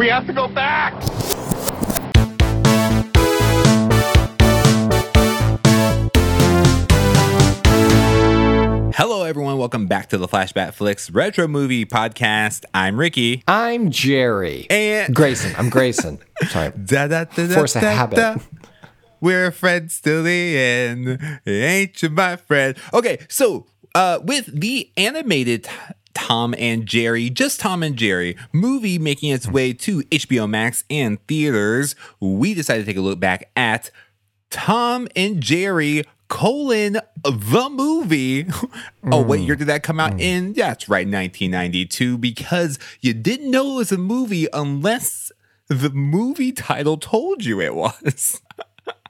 We have to go back! Hello, everyone. Welcome back to the Flashback Flicks Retro Movie Podcast. I'm Ricky. I'm Jerry. And Grayson. I'm Grayson. Sorry. Da, da, da, da, Force of da, habit. da. We're friends till the end. Ain't you my friend? Okay, so uh, with the animated Tom and Jerry, just Tom and Jerry movie making its way to HBO Max and theaters, we decided to take a look back at Tom and Jerry colon the movie. oh, what hmm. year did that come out hmm. in? Yeah, that's right, 1992, because you didn't know it was a movie unless the movie title told you it was.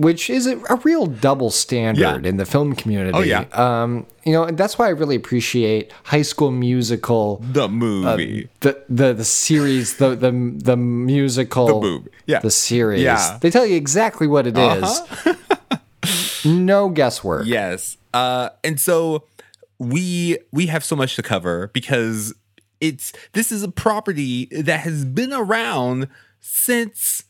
Which is a, a real double standard Yeah. in the film community. Oh, yeah. Um, you know, and that's why I really appreciate High School Musical, The movie. the the the series, the the the musical, The movie. Yeah. the series. Yeah. Uh-huh. They tell you exactly what it is. no guesswork. Yes. Uh, and so we we have so much to cover because it's this is a property that has been around since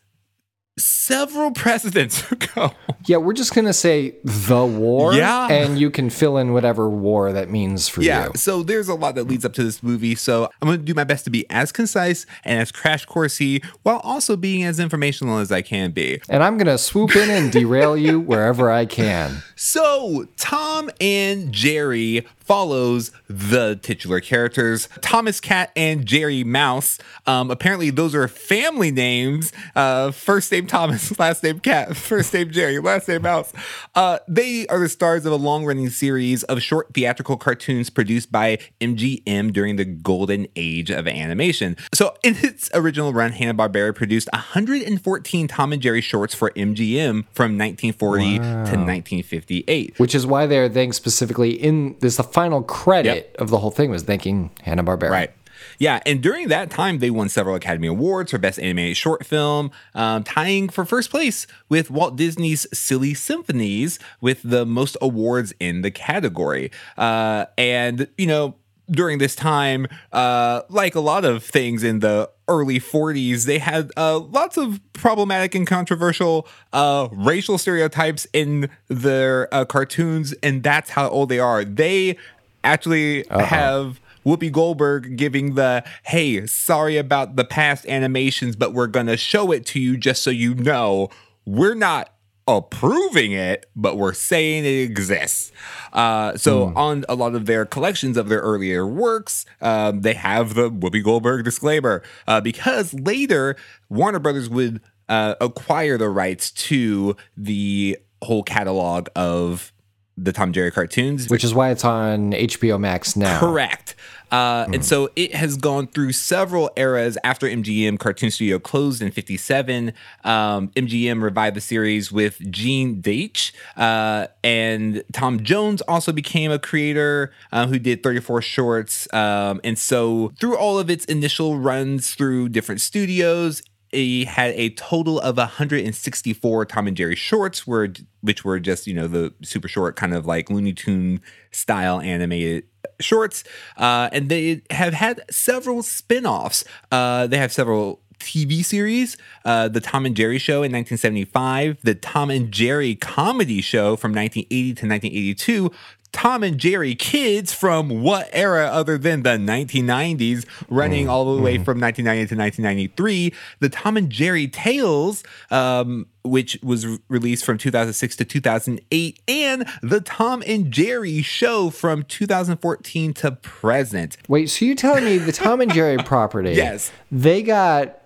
several presidents ago. Yeah, we're just gonna say the war. Yeah. and you can fill in whatever war that means for Yeah, you. so there's a lot that leads up to this movie. So I'm to do my best to be as concise and as crash coursey while also being as informational as I can be. And I'm gonna swoop in and derail you wherever I can. So, Tom and Jerry follows the titular characters, Thomas Cat and Jerry Mouse. Um, apparently, those are family names. Uh, first name Thomas, last name Cat, first name Jerry, last name Mouse. Uh, they are the stars of a long running series of short theatrical cartoons produced by MGM during the golden age of animation. So, in its original run, Hanna-Barbera produced 114 Tom and Jerry shorts for MGM from 1940 to 1958. Which is why they're thanking specifically in this the final credit of the whole thing was thanking Hanna Barbera. Right. Yeah, and during that time, they won several Academy Awards for Best Animated Short Film, um, tying for first place with Walt Disney's Silly Symphonies with the most awards in the category. Uh, and, you know, during this time, uh, like a lot of things in the early 40s, they had uh, lots of problematic and controversial uh, racial stereotypes in their uh, cartoons, and that's how old they are. They actually have Whoopi Goldberg giving the hey, sorry about the past animations, but we're gonna show it to you just so you know we're not approving it, but we're saying it exists. Uh, so on a lot of their collections of their earlier works, um, they have the Whoopi Goldberg disclaimer uh, because later Warner Brothers would uh, acquire the rights to the whole catalog of the Tom Jerry cartoons, Which is why it's on HBO Max now. Correct. Uh, And so it has gone through several eras after MGM Cartoon Studio closed in 57. Um, MGM revived the series with Gene Deitch. Uh, and Tom Jones also became a creator uh, who did 34 shorts. Um, and so through all of its initial runs through different studios, it had a total of 164 Tom and Jerry shorts, were which were just you know the super short kind of like Looney Tune style animated shorts, uh, and they have had several spin-offs. Uh, they have several TV series, uh, the Tom and Jerry Show in 1975, the Tom and Jerry Comedy Show from 1980 to 1982. Tom and Jerry Kids from what era other than the 1990s, running all the way from 1990 to 1993. The Tom and Jerry Tales, um, which was re- released from 2006 to 2008, and the Tom and Jerry Show from 2014 to present. Wait, so you're telling me the Tom and Jerry property? Yes. They got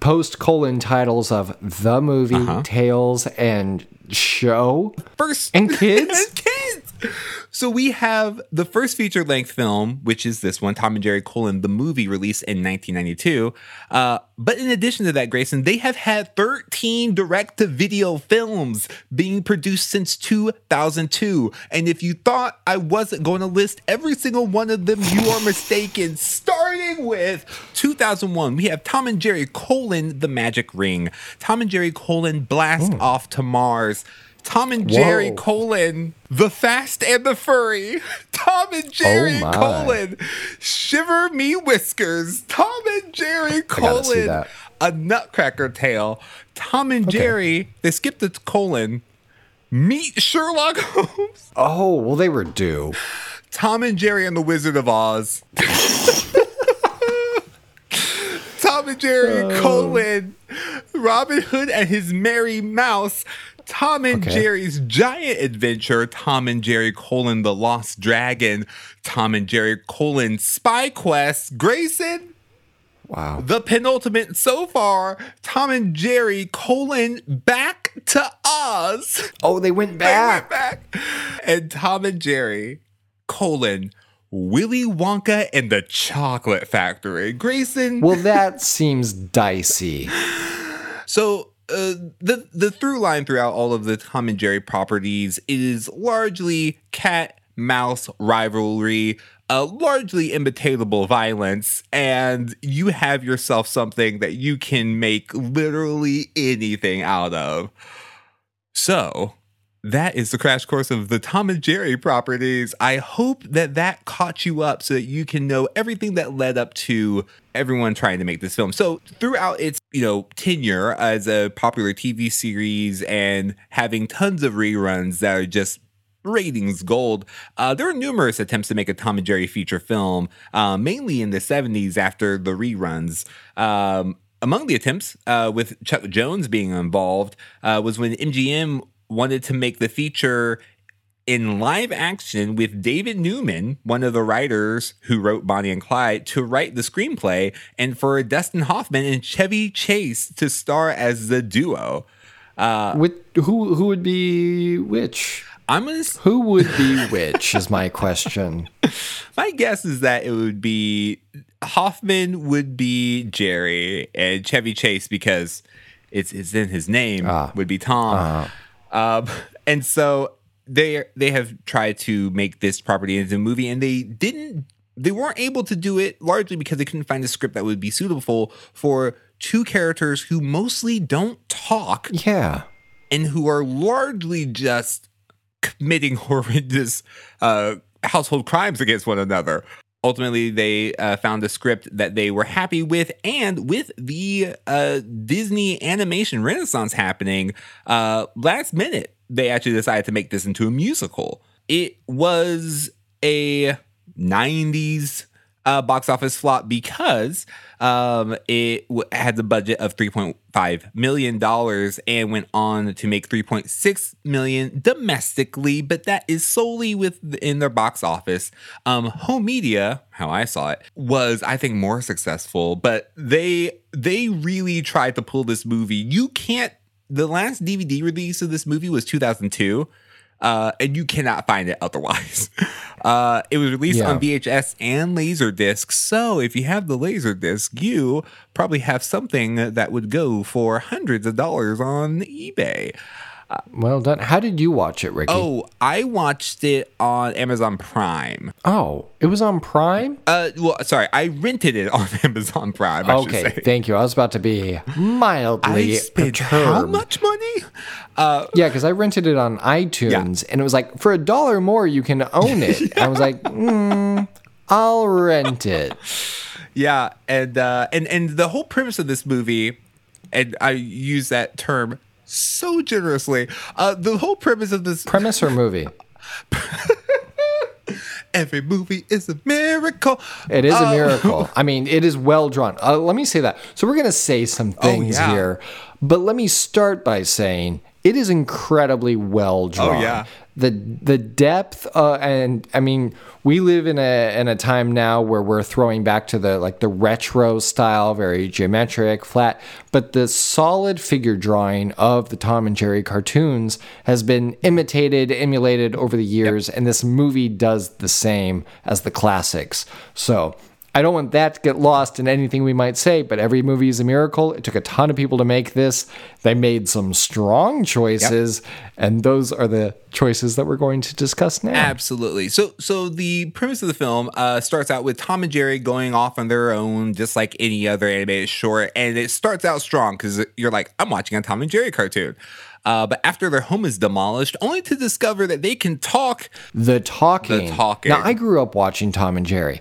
post colon titles of the movie, Uh-huh. Tales, and Show. First And kids? and kids. So we have the first feature length film, which is this one, Tom and Jerry colon the movie, released in 1992. Uh, but in addition to that, Grayson, they have had 13 direct to video films being produced since 2002. And if you thought I wasn't going to list every single one of them, you are mistaken. Starting with 2001, we have Tom and Jerry colon the Magic Ring, Tom and Jerry colon Blast Off to Mars. Tom and Jerry Whoa. colon the fast and the furry. Tom and oh Jerry my. colon shiver me whiskers. Tom and Jerry colon a Nutcracker Tale, Tom and Jerry, they skipped the colon, meet Sherlock Holmes, Oh, well, they were due. Tom and Jerry and the Wizard of Oz. Tom and Jerry, oh. colon, Robin Hood and his Merry Mouse, Tom and Okay. Jerry's Giant Adventure, Tom and Jerry, colon, The Lost Dragon, Tom and Jerry, colon, Spy Quest, Grayson, Wow. the penultimate so far, Tom and Jerry, colon, Back to Oz. Oh, they went They went back. back. And Tom and Jerry, colon, Willy Wonka and the Chocolate Factory. Grayson. Well, that seems dicey. so uh, the the through line throughout all of the Tom and Jerry properties is largely cat mouse rivalry, uh, largely imitatable violence, and you have yourself something that you can make literally anything out of. So that is the crash course of the Tom and Jerry properties. I hope that that caught you up so that you can know everything that led up to everyone trying to make this film. So throughout its, you know, tenure as a popular TV series and having tons of reruns that are just ratings gold. Uh, there were numerous attempts to make a Tom and Jerry feature film, uh, mainly in the 70s after the reruns. Um, among the attempts, uh, with Chuck Jones being involved, uh, was when MGM wanted to make the feature in live action with David Newman, one of the writers who wrote Bonnie and Clyde, to write the screenplay, and for Dustin Hoffman and Chevy Chase to star as the duo. Uh, with who who would be which? I'm gonna. s- Who would be which is my question. My guess is that it would be Hoffman would be Jerry and Chevy Chase because it's it's in his name ah. would be Tom. Ah. Um, and so they they have tried to make this property into a movie, and they didn't. They weren't able to do it largely because they couldn't find a script that would be suitable for two characters who mostly don't talk Yeah. and who are largely just committing horrendous uh, household crimes against one another. Ultimately, they uh, found a script that they were happy with, and with the uh, Disney animation renaissance happening, uh, last minute they actually decided to make this into a musical. It was a 90s uh, box office flop because um, it w- had the budget of 3.5 million dollars and went on to make 3.6 million domestically, but that is solely within their box office. Um, home media, how I saw it, was I think more successful, but they they really tried to pull this movie. You can't. The last DVD release of this movie was 2002 uh, and you cannot find it otherwise. Uh, it was released Yeah. on VHS and Laserdisc, so if you have the Laserdisc, you probably have something that would go for hundreds of dollars on eBay. Well done. How did you watch it, Ricky? Oh, I watched it on Amazon Prime. Oh, it was on Prime? Uh, well, sorry, I rented it on Amazon Prime. I Okay, thank you. I was about to be mildly I spent perturbed. how much money? Uh, Yeah, because I rented it on iTunes, and it was like for a dollar more you can own it. I was like, mm, I'll rent it. Yeah, and uh, and and the whole premise of this movie, and I use that term so generously. Uh, the whole premise of this Premise or movie? every movie is a miracle. It is a Uh, miracle. I mean, it is well drawn. Uh, let me say that. So we're gonna say some things Oh, yeah. here, but let me start by saying it is incredibly well drawn. Oh, yeah. The the depth uh, and I mean we live in a in a time now where we're throwing back to the like the retro style, very geometric, flat, but the solid figure drawing of the Tom and Jerry cartoons has been imitated, emulated over the years, and this movie does the same as the classics. So I don't want that to get lost in anything we might say, but every movie is a miracle. It took a ton of people to make this. They made some strong choices, and those are the choices that we're going to discuss now. Absolutely. So, so the premise of the film uh, starts out with Tom and Jerry going off on their own, just like any other animated short, and it starts out strong because you're like, I'm watching a Tom and Jerry cartoon. Uh, but after their home is demolished, only to discover that they can talk. The talking. The talking. Now, I grew up watching Tom and Jerry.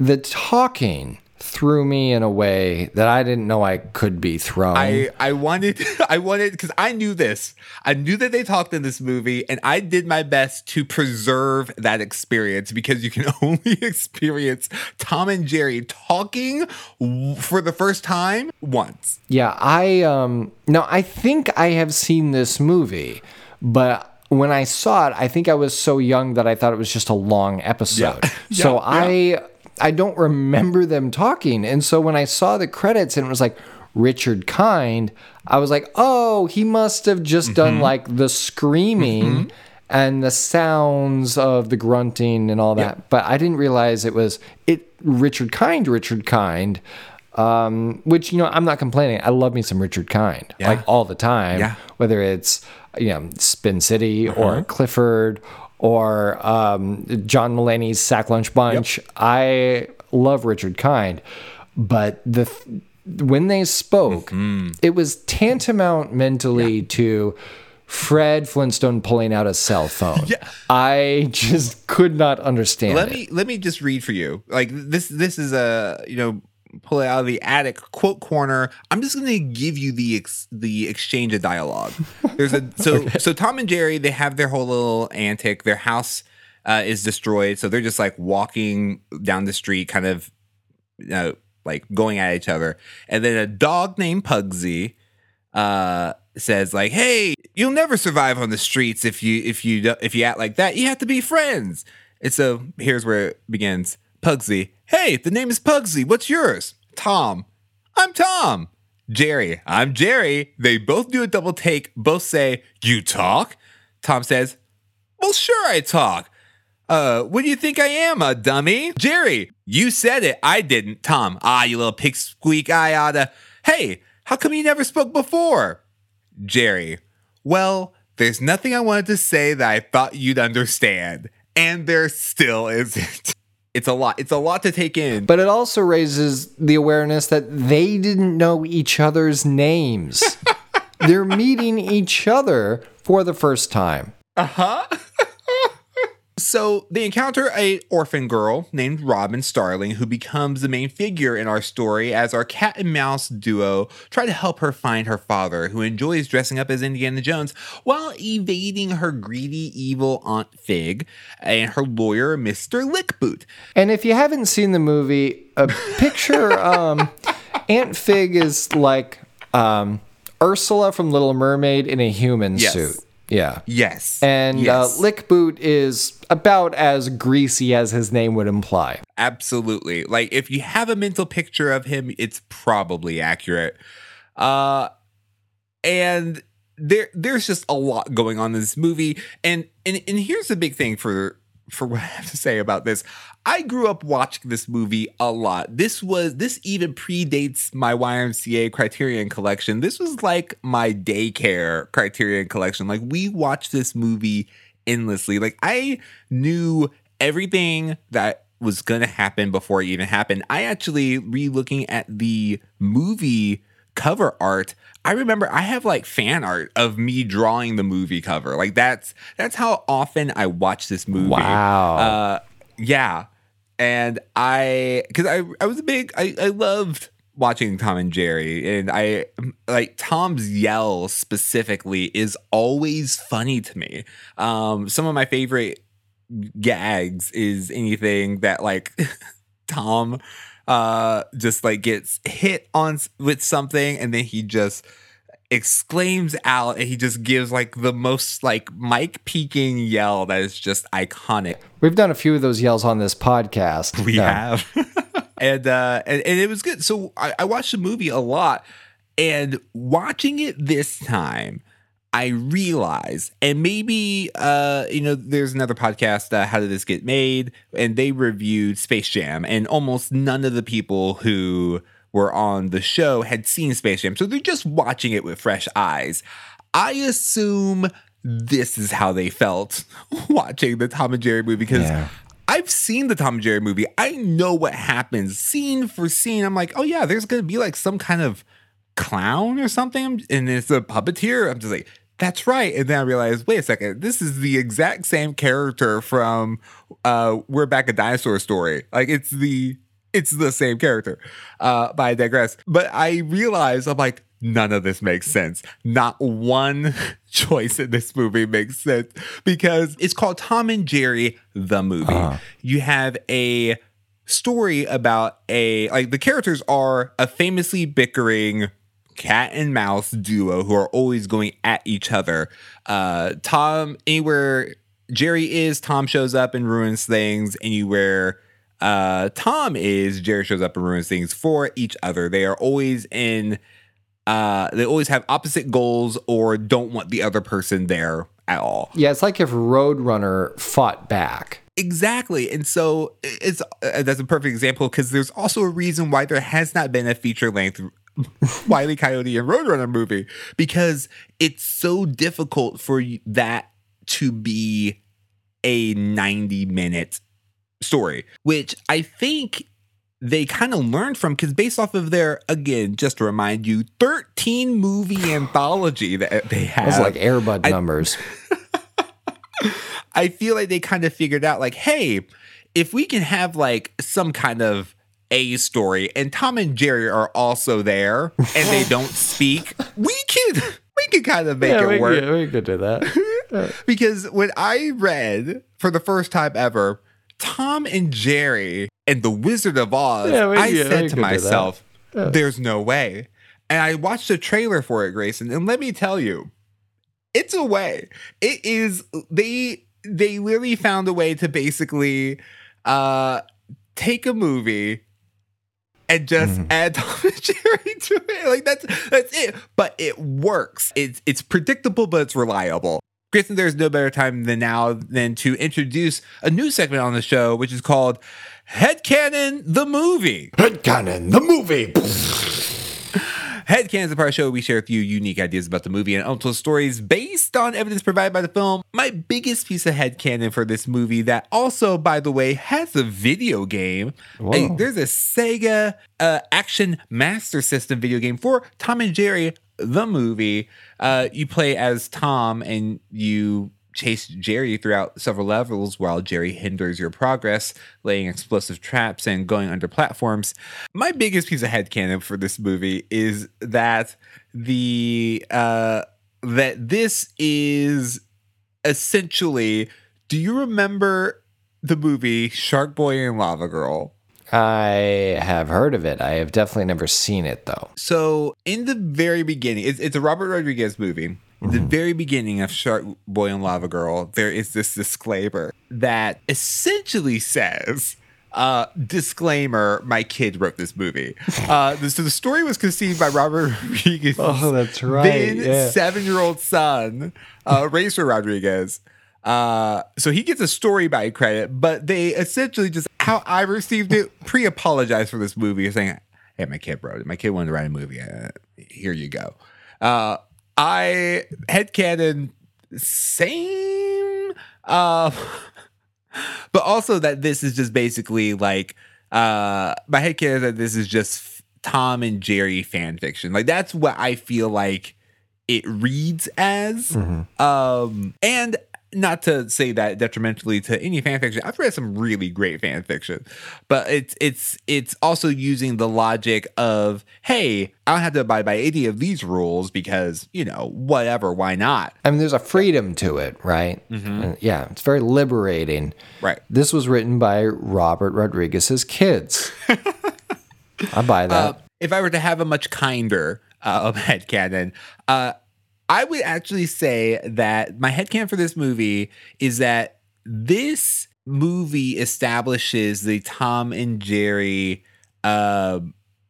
The talking threw me in a way that I didn't know I could be thrown. I I wanted I wanted because I knew this. I knew that they talked in this movie, and I did my best to preserve that experience because you can only experience Tom and Jerry talking for the first time once. yeah, I um no, I think I have seen this movie, but when I saw it, I think I was so young that I thought it was just a long episode. Yeah, so yeah. I I don't remember them talking. And so when I saw the credits and it was like Richard Kind, I was like, "Oh, he must have just done Mm-hmm. like the screaming and the sounds of the grunting and all that." But I didn't realize it was it Richard Kind, Richard Kind. Um, which you know, I'm not complaining. I love me some Richard Kind, Yeah. like all the time. Yeah. Whether it's you know Spin City or Clifford or um, John Mulaney's Sack Lunch Bunch. I love Richard Kind, but the th- when they spoke, it was tantamount mentally to Fred Flintstone pulling out a cell phone. Yeah. I just could not understand Let it. me let me just read for you. Like this this is a you know pull it out of the attic quote corner. I'm just gonna give you the ex, the exchange of dialogue. There's a so so Tom and Jerry they have their whole little antic. Their house uh, is destroyed, so they're just like walking down the street, kind of you know, like going at each other. And then a dog named Pugsy uh says like hey you'll never survive on the streets if you if you if you act like that you have to be friends and so here's where it begins pugsy hey the name is pugsy what's yours tom i'm tom jerry i'm jerry they both do a double take both say you talk tom says well sure i talk uh, what do you think I am, a dummy? Jerry, you said it. I didn't. Tom, ah, you little pig squeak. I oughta. Hey, how come you never spoke before? Jerry, well, there's nothing I wanted to say that I thought you'd understand. And there still isn't. It's a lot. It's a lot to take in. But it also raises the awareness that they didn't know each other's names. They're meeting each other for the first time. Uh-huh. So they encounter a orphan girl named Robin Starling who becomes the main figure in our story as our cat and mouse duo try to help her find her father who enjoys dressing up as Indiana Jones while evading her greedy evil Aunt Fig and her lawyer Mr. Lickboot. And if you haven't seen the movie, a picture um, Aunt Fig is like um, Ursula from Little Mermaid in a human Yes. suit. Yeah. Yes. And yes. uh, Lickboot is about as greasy as his name would imply. Absolutely. Like if you have a mental picture of him, it's probably accurate. Uh and there there's just a lot going on in this movie. And and and here's the big thing for for what I have to say about this. I grew up watching this movie a lot. This was this even predates my YMCA Criterion collection. This was like my daycare Criterion collection. Like we watched this movie endlessly. Like I knew everything that was going to happen before it even happened. I actually re-looking at the movie cover art. I remember I have like fan art of me drawing the movie cover. Like that's that's how often I watch this movie. Wow. Uh yeah. And I cuz I I was a big I I loved watching Tom and Jerry and I like Tom's yell specifically is always funny to me. Um some of my favorite gags is anything that like Tom uh just like gets hit on with something and then he just exclaims out and he just gives like the most like mic peaking yell that is just iconic We've done a few of those yells on this podcast. we No. have and uh and, and it was good so I, I watched the movie a lot and watching it this time I realize, and maybe uh, you know, there's another podcast, uh, How Did This Get Made? And they reviewed Space Jam, and almost none of the people who were on the show had seen Space Jam. So they're just watching it with fresh eyes. I assume this is how they felt watching the Tom and Jerry movie because Yeah. I've seen the Tom and Jerry movie. I know what happens scene for scene. I'm like, oh yeah, there's gonna be like some kind of clown or something, and it's a puppeteer. I'm just like, that's right. And then I realized, wait a second, this is the exact same character from uh We're Back a Dinosaur Story. Like it's the it's the same character. Uh, but I digress. But I realized I'm like, none of this makes sense. Not one choice in this movie makes sense because it's called Tom and Jerry the movie. Uh-huh. You have a story about a like the characters are a famously bickering cat and mouse duo who are always going at each other. Uh Tom anywhere Jerry is, Tom shows up and ruins things. Anywhere uh Tom is, Jerry shows up and ruins things for each other. They are always in uh they always have opposite goals or don't want the other person there at all. Yeah, it's like if Roadrunner fought back. Exactly. And so it's uh, that's a perfect example because there's also a reason why there has not been a feature length Wiley Coyote and Roadrunner movie because it's so difficult for that to be a 90 minute story, which I think they kind of learned from because based off of their again, just to remind you, 13 movie anthology that they have. It's like Air Bud numbers. I feel like they kind of figured out like, hey, if we can have like some kind of a story and Tom and Jerry are also there and they don't speak, we can we can kind of make yeah, we, it work. could- we could do that. Because when I read for the first time ever Tom and Jerry and the Wizard of Oz, Yeah, we- I yeah, said to myself, there's no way. And I watched the trailer for it, Grayson, and let me tell you, it's a way. It is they they really found a way to basically uh take a movie and just Mm-hmm. add Tom and Jerry to it. Like that's that's it. But it works. It's it's predictable, but it's reliable. Grayson, there's no better time than now than to introduce a new segment on the show, which is called Headcanon the Movie. Headcanon, the movie. Headcanon is a part of the show where we share with you unique ideas about the movie and untold stories based on evidence provided by the film. My biggest piece of headcanon for this movie that also, by the way, has a video game. Hey, there's a Sega uh, Action Master System video game for Tom and Jerry, the movie. Uh, you play as Tom and you chase Jerry throughout several levels while Jerry hinders your progress, laying explosive traps and going under platforms. My biggest piece of headcanon for this movie is that the uh that this is essentially do you remember the movie Shark Boy and Lava Girl? I have heard of it. I have definitely never seen it though. So in the very beginning, it's, it's a Robert Rodriguez movie. In the very beginning of Shark Boy and Lava Girl, there is this disclaimer that essentially says, uh, disclaimer, my kid wrote this movie. Uh, so the story was conceived by Robert Rodriguez. Oh, that's right, Then yeah. seven-year-old son, uh, Racer Rodriguez. Uh, so he gets a story by credit, but they essentially just how I received it pre-apologize for this movie, saying, "Hey, my kid wrote it. My kid wanted to write a movie. Uh, here you go." Uh, I headcanon same, uh, but also that this is just basically like uh, my headcanon is that this is just Tom and Jerry fan fiction. Like that's what I feel like it reads as. Um, and not to say that detrimentally to any fan fiction. I've read some really great fan fiction, but it's it's it's also using the logic of, hey, I don't have to abide by any of these rules because you know whatever, why not? I mean, there's a freedom to it, right? And yeah, it's very liberating. Right. This was written by Robert Rodriguez's kids. I buy that. Uh, if I were to have a much kinder uh, headcanon, uh, I would actually say that my headcan for this movie is that this movie establishes the Tom and Jerry uh,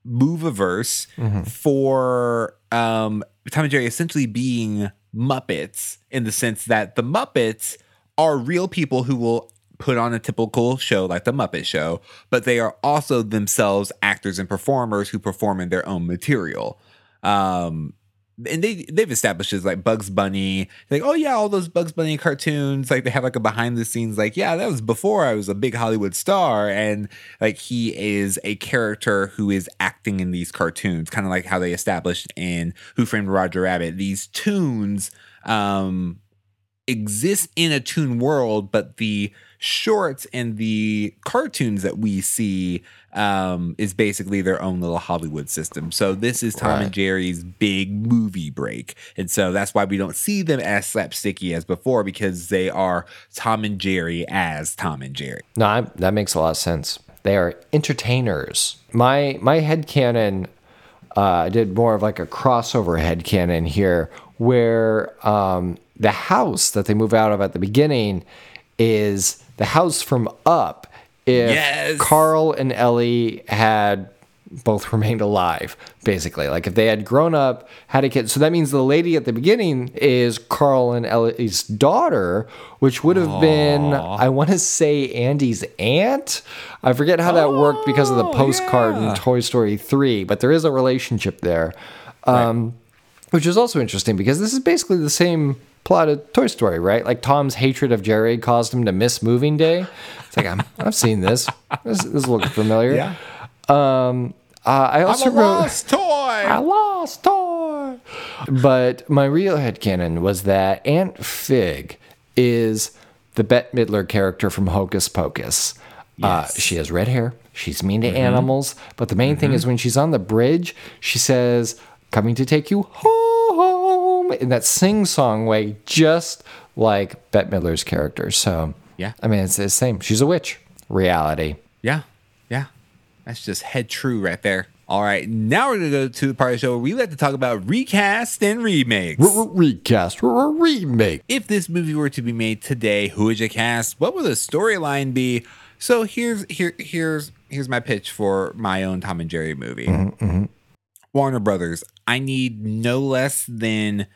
moviverse for um, Tom and Jerry essentially being Muppets in the sense that the Muppets are real people who will put on a typical show like the Muppet Show, but they are also themselves actors and performers who perform in their own material. Um, and they they've established as like Bugs Bunny, like oh yeah, all those Bugs Bunny cartoons, like they have like a behind the scenes, like yeah, that was before I was a big Hollywood star, and like he is a character who is acting in these cartoons, kind of like how they established in Who Framed Roger Rabbit. These tunes, um, exists in a Toon world, but the shorts and the cartoons that we see um, is basically their own little Hollywood system. So this is Tom Right. and Jerry's big movie break, and so that's why we don't see them as slapsticky as before because they are Tom and Jerry as Tom and Jerry. No, I, that makes a lot of sense. They are entertainers. My my headcanon uh, I did more of like a crossover head headcanon here, where um, the house that they move out of at the beginning is the house from Up. If Yes. Carl and Ellie had both remained alive, basically. Like if they had grown up, had a kid. So that means the lady at the beginning is Carl and Ellie's daughter, which would have been, I want to say, Andy's aunt. I forget how that worked because of the Oh, postcard yeah. in Toy Story 3, but there is a relationship there. Um, Which is also interesting because this is basically the same plot of Toy Story, right? Like Tom's hatred of Jerry caused him to miss moving day. It's like, I'm, I've seen this. This, this looks familiar. Yeah. Uh, I also I'm a wrote. lost toy. I lost toy. But my real head headcanon was that Aunt Fig is the Bette Midler character from Hocus Pocus. Uh, Yes. she has red hair. She's mean to animals. But the main thing is when she's on the bridge, she says, Coming to take you home in that sing song way, just like Bette Midler's character. So, Yeah. I mean, it's the same. She's a witch. Reality. Yeah, yeah. That's just head true right there. All right, now we're gonna go to the part of the show where we like to talk about recast and remakes. Recast, remake. if this movie were to be made today, who would you cast? What would the storyline be? So here's here here's here's my pitch for my own Tom and Jerry movie. Mm-hmm, mm-hmm. Warner Brothers. I need no less than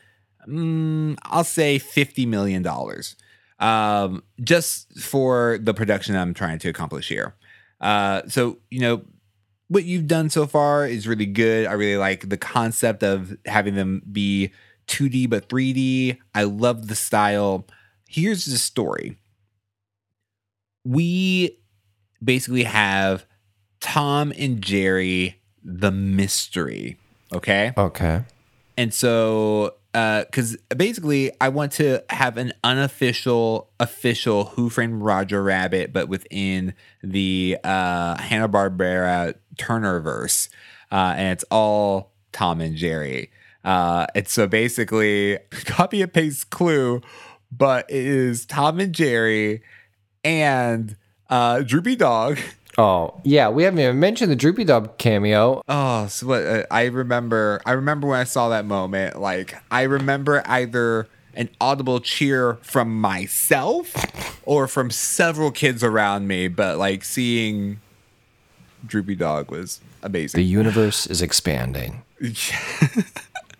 mm, I'll say fifty million dollars, um, just for the production I'm trying to accomplish here. Uh, so you know what you've done so far is really good. I really like the concept of having them be 2D but 3D. I love the style. Here's the story. We basically have Tom and Jerry the mystery, okay? Okay. And so, because basically, I want to have an unofficial, official Who Framed Roger Rabbit, but within the uh, Hanna Barbera Turnerverse, uh, and it's all Tom and Jerry. Uh, and so, basically, copy and paste Clue, but it is Tom and Jerry and uh, Droopy Dog. Oh, yeah, we haven't even mentioned the Droopy Dog cameo. Oh, so what? Uh, I remember. I remember when I saw that moment. Like, I remember either an audible cheer from myself or from several kids around me. But like seeing Droopy Dog was amazing. The universe is expanding.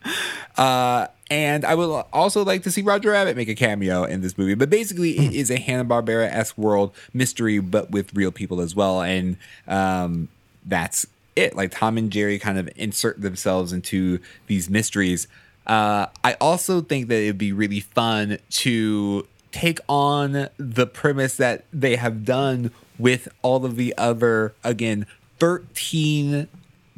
Uh, and I would also like to see Roger Rabbit make a cameo in this movie. But basically, it is a Hanna Barbera esque world mystery, but with real people as well. And um, that's it. Like Tom and Jerry kind of insert themselves into these mysteries. Uh, I also think that it'd be really fun to take on the premise that they have done with all of the other, again, 13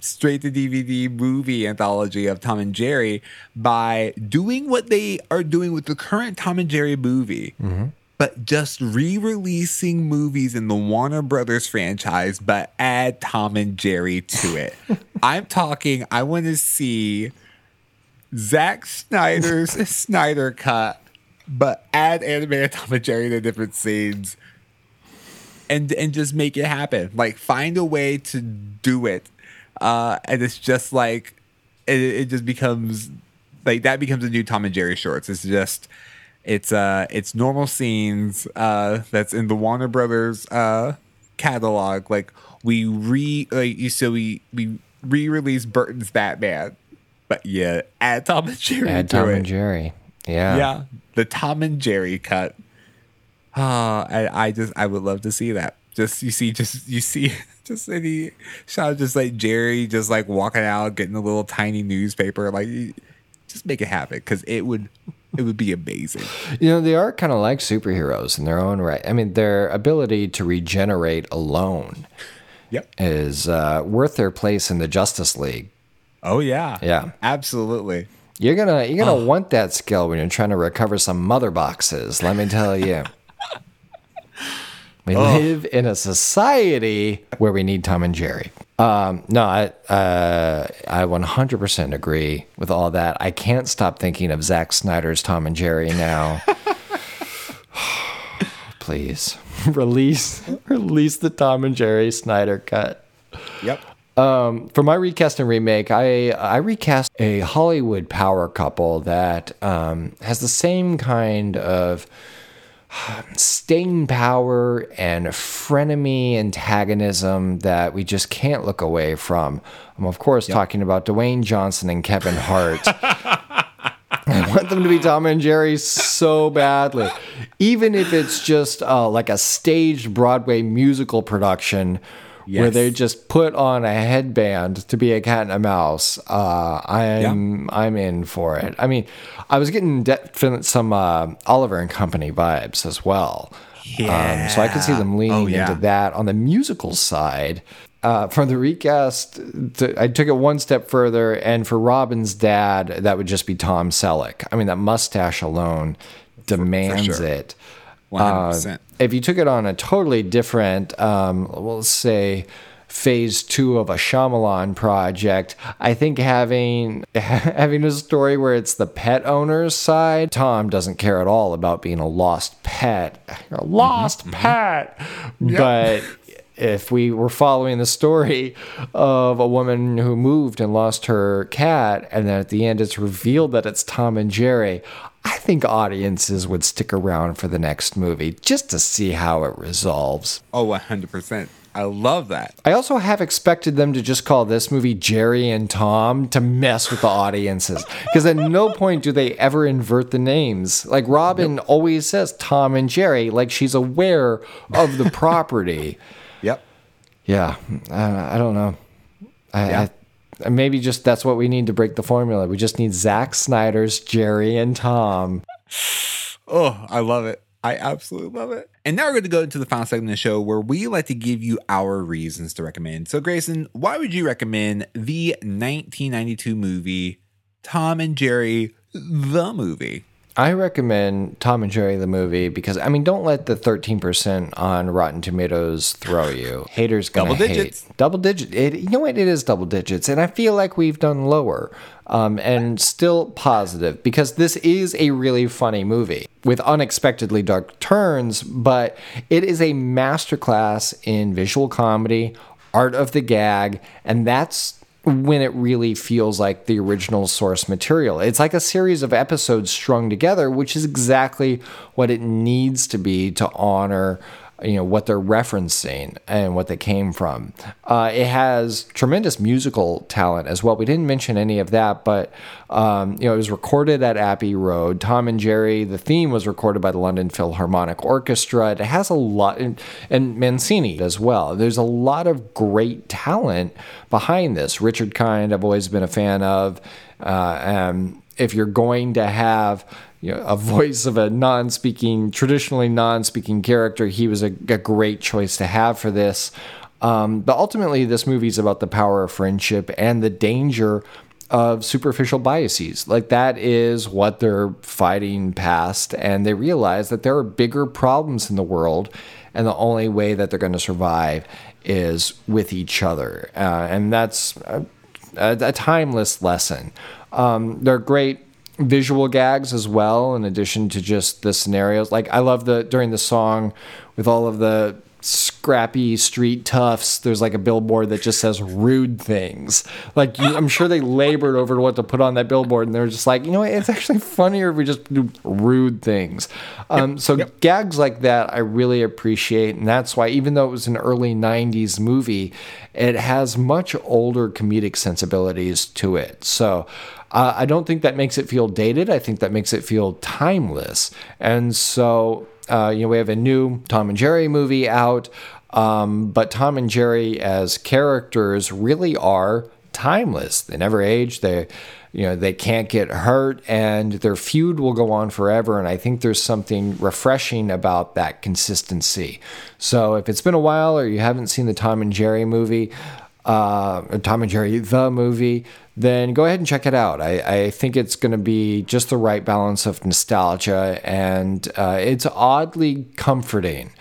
straight to DVD movie anthology of Tom and Jerry by doing what they are doing with the current Tom and Jerry movie, mm-hmm. but just re releasing movies in the Warner Brothers franchise, but add Tom and Jerry to it. I'm talking, I want to see Zack Snyder's Snyder cut, but add animated Tom and Jerry to different scenes. And, and just make it happen. Like find a way to do it uh, and it's just like it, it just becomes like that becomes a new Tom and Jerry shorts. It's just it's uh it's normal scenes uh that's in the Warner Brothers uh catalog. Like we re like you so we we re-release Burton's Batman, but yeah, add Tom and Jerry Add to Tom it. and Jerry. Yeah. Yeah, the Tom and Jerry cut. Ah, I, I just I would love to see that. Just you see, just you see, just any shot of just like Jerry just like walking out, getting a little tiny newspaper, like just make it happen because it would it would be amazing. You know, they are kind of like superheroes in their own right. I mean, their ability to regenerate alone Yep. is uh, worth their place in the Justice League. Oh yeah. Yeah. Absolutely. You're gonna you're gonna oh. want that skill when you're trying to recover some mother boxes. Let me tell you. We oh. live in a society where we need Tom and Jerry. Um, no, I uh, I 100% agree with all that. I can't stop thinking of Zack Snyder's Tom and Jerry now. Please release release the Tom and Jerry Snyder cut. Yep. Um, for my recast and remake, I I recast a Hollywood power couple that um, has the same kind of staying power and frenemy antagonism that we just can't look away from. I'm, of course, yep. talking about Dwayne Johnson and Kevin Hart. I want them to be Tom and Jerry so badly. Even if it's just uh, like a staged Broadway musical production yes. where they just put on a headband to be a cat and a mouse. Uh, I'm yeah. I'm in for it. I mean, I was getting de- some uh, Oliver and Company vibes as well. Yeah. Um, so I could see them leaning oh, yeah. into that on the musical side. Uh, from the recast, to, I took it one step further, and for Robin's dad, that would just be Tom Selleck. I mean, that mustache alone demands for, for sure. it. One hundred percent. Uh, if you took it on a totally different, um, we'll say, phase two of a Shyamalan project, I think having having a story where it's the pet owner's side, Tom doesn't care at all about being a lost pet, a lost mm-hmm, pet, mm-hmm. but. If we were following the story of a woman who moved and lost her cat, and then at the end it's revealed that it's Tom and Jerry, I think audiences would stick around for the next movie just to see how it resolves. Oh, 100%. I love that. I also have expected them to just call this movie Jerry and Tom to mess with the audiences. Because at no point do they ever invert the names. Like Robin always says Tom and Jerry, like she's aware of the property. yep. Yeah. I don't know. I, yeah. I, maybe just that's what we need to break the formula. We just need Zack Snyder's Jerry and Tom. Oh, I love it. I absolutely love it. And now we're going to go into the final segment of the show where we like to give you our reasons to recommend. So, Grayson, why would you recommend the 1992 movie Tom and Jerry, the movie? I recommend Tom and Jerry the movie because I mean, don't let the thirteen percent on Rotten Tomatoes throw you. Haters gonna double digits. hate double digit. It, you know what? It is double digits, and I feel like we've done lower, um, and still positive because this is a really funny movie with unexpectedly dark turns, but it is a masterclass in visual comedy, art of the gag, and that's when it really feels like the original source material. It's like a series of episodes strung together, which is exactly what it needs to be to honor you know what they're referencing and what they came from. Uh, it has tremendous musical talent as well. We didn't mention any of that, but um, you know it was recorded at Abbey Road. Tom and Jerry. The theme was recorded by the London Philharmonic Orchestra. It has a lot, and, and Mancini as well. There's a lot of great talent behind this. Richard Kind, I've always been a fan of. Uh, and if you're going to have you know, a voice of a non-speaking, traditionally non-speaking character, he was a, a great choice to have for this. Um, but ultimately, this movie is about the power of friendship and the danger of superficial biases. Like that is what they're fighting past, and they realize that there are bigger problems in the world, and the only way that they're going to survive is with each other, uh, and that's a, a, timeless lesson. Um, they're great visual gags as well in addition to just the scenarios like i love the during the song with all of the scrappy street toughs there's like a billboard that just says rude things like you, i'm sure they labored over what to put on that billboard and they're just like you know what? it's actually funnier if we just do rude things um, yep, so yep. gags like that i really appreciate and that's why even though it was an early 90s movie it has much older comedic sensibilities to it so uh, I don't think that makes it feel dated. I think that makes it feel timeless. And so, uh, you know, we have a new Tom and Jerry movie out, um, but Tom and Jerry as characters really are timeless. They never age. They, you know, they can't get hurt, and their feud will go on forever. And I think there's something refreshing about that consistency. So if it's been a while or you haven't seen the Tom and Jerry movie, uh, Tom and Jerry the movie, then go ahead and check it out. I, I think it's going to be just the right balance of nostalgia, and uh, it's oddly comforting.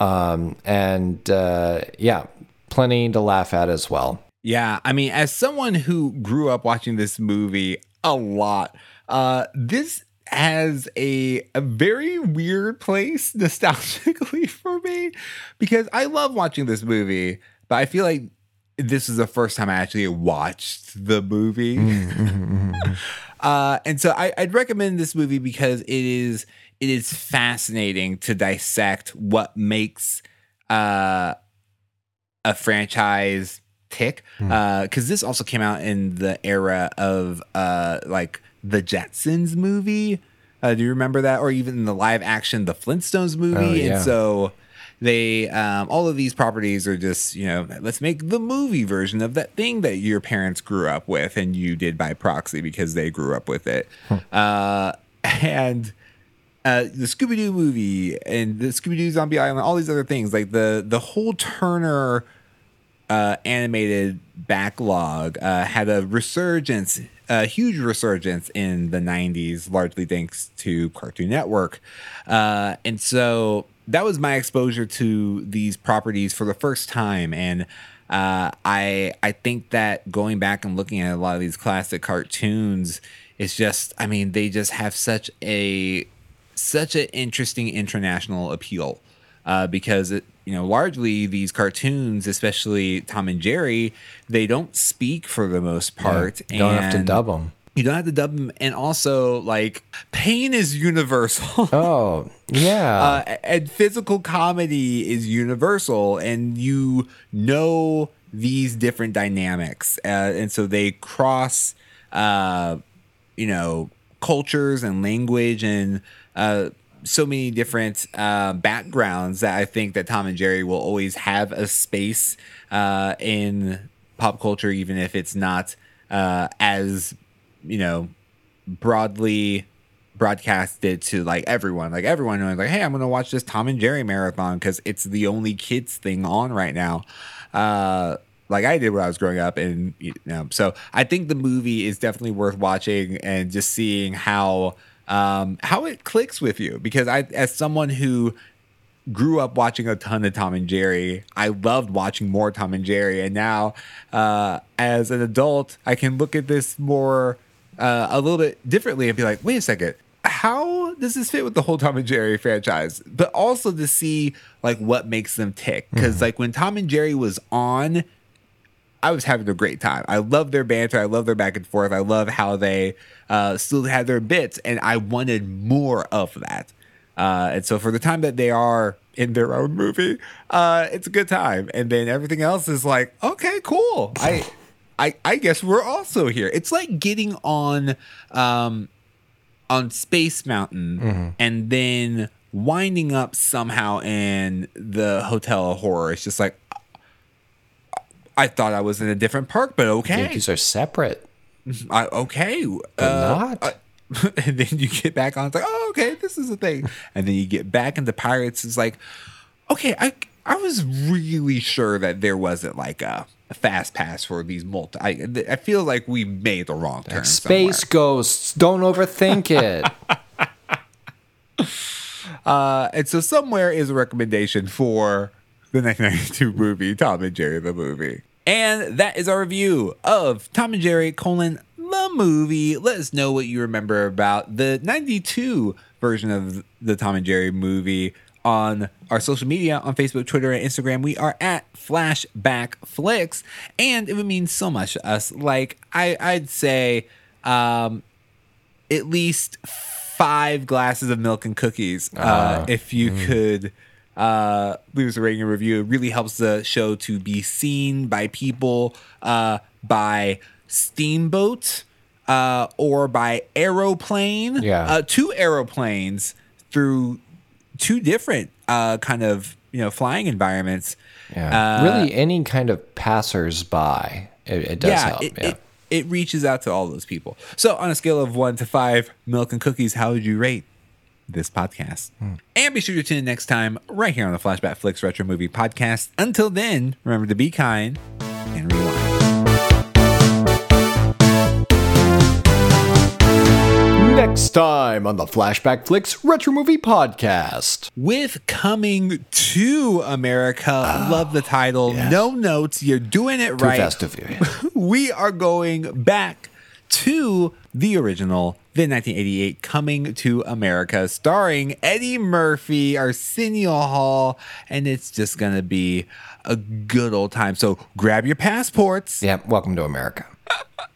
Um, and uh, yeah, plenty to laugh at as well. Yeah, I mean, as someone who grew up watching this movie a lot, uh, this has a a very weird place nostalgically for me because I love watching this movie, but I feel like this is the first time I actually watched the movie. uh, and so I, I'd recommend this movie because it is it is fascinating to dissect what makes uh, a franchise tick. Uh Because this also came out in the era of uh, like the Jetsons movie. Uh, do you remember that? Or even the live action The Flintstones movie. Oh, yeah. And so they um, all of these properties are just you know let's make the movie version of that thing that your parents grew up with and you did by proxy because they grew up with it uh, and uh, the Scooby Doo movie and the Scooby Doo Zombie Island, all these other things, like the the whole Turner uh, animated backlog uh, had a resurgence, a huge resurgence in the 90s, largely thanks to Cartoon Network. Uh, and so that was my exposure to these properties for the first time. And uh, I I think that going back and looking at a lot of these classic cartoons is just, I mean, they just have such a such an interesting international appeal uh, because it, you know largely these cartoons, especially Tom and Jerry, they don't speak for the most part. You don't have to dub them. You don't have to dub them, and also like pain is universal. Oh, yeah. uh, and physical comedy is universal, and you know these different dynamics, uh, and so they cross, uh, you know, cultures and language and uh, so many different uh, backgrounds that I think that Tom and Jerry will always have a space uh, in pop culture, even if it's not uh, as you know broadly broadcasted to like everyone. Like everyone knowing like hey i'm gonna watch this tom and jerry marathon because it's the only kids thing on right now. Uh like i did when i was growing up and you know so i think the movie is definitely worth watching and just seeing how um how it clicks with you. Because i as someone who grew up watching a ton of Tom and Jerry. I loved watching more Tom and Jerry, and now uh, as an adult, I can look at this more uh, a little bit differently and be like, wait a second. How does this fit with the whole Tom and Jerry franchise? But also to see like what makes them tick. Because like when Tom and Jerry was on, I was having a great time. I love their banter. I love their back and forth. I love how they uh, still had their bits, and I wanted more of that. Uh, and so for the time that they are in their own movie, uh, it's a good time. And then everything else is like, okay, cool. I, I, I guess we're also here. It's like getting on, um, on Space Mountain and then winding up somehow in the Hotel of Horror. It's just like, I thought I was in a different park, but okay. These are separate. I, okay. They're uh, not. uh, and then you get back on. It's like, oh, okay, this is a thing. And then you get back into pirates. It's like, okay, I I was really sure that there wasn't like a, a fast pass for these multi. I I feel like we made the wrong turn. Space ghosts. Don't overthink it. Uh, and so somewhere is a recommendation for the 1992 movie Tom and Jerry the movie. And that is our review of Tom and Jerry colon the movie. Let us know what you remember about the 92 version of the Tom and Jerry movie on our social media on Facebook, Twitter, and Instagram. We are at Flashback Flicks, and it would mean so much to us. Like I, I'd say, um, at least five glasses of milk and cookies. Uh, if you could uh, leave us a rating and review, it really helps the show to be seen by people uh, by steamboat uh, or by aeroplane. Yeah. Uh, two aeroplanes through two different uh, kind of you know flying environments. Yeah. really, any kind of passers-by, it, it does help. It, yeah. it, it reaches out to all those people. So, on a scale of one to five milk and cookies, how would you rate this podcast? And be sure to tune in next time right here on the Flashback Flicks Retro Movie Podcast. Until then, remember to be kind and rewind. time on the Flashback Flicks Retro Movie Podcast. With Coming to America, ah, love the title. No notes, you're doing it Too right. you. we are going back to the original, the 1988 Coming to America, starring Eddie Murphy, Arsenio Hall, and it's just gonna be a good old time. So grab your passports. yeah, welcome to America.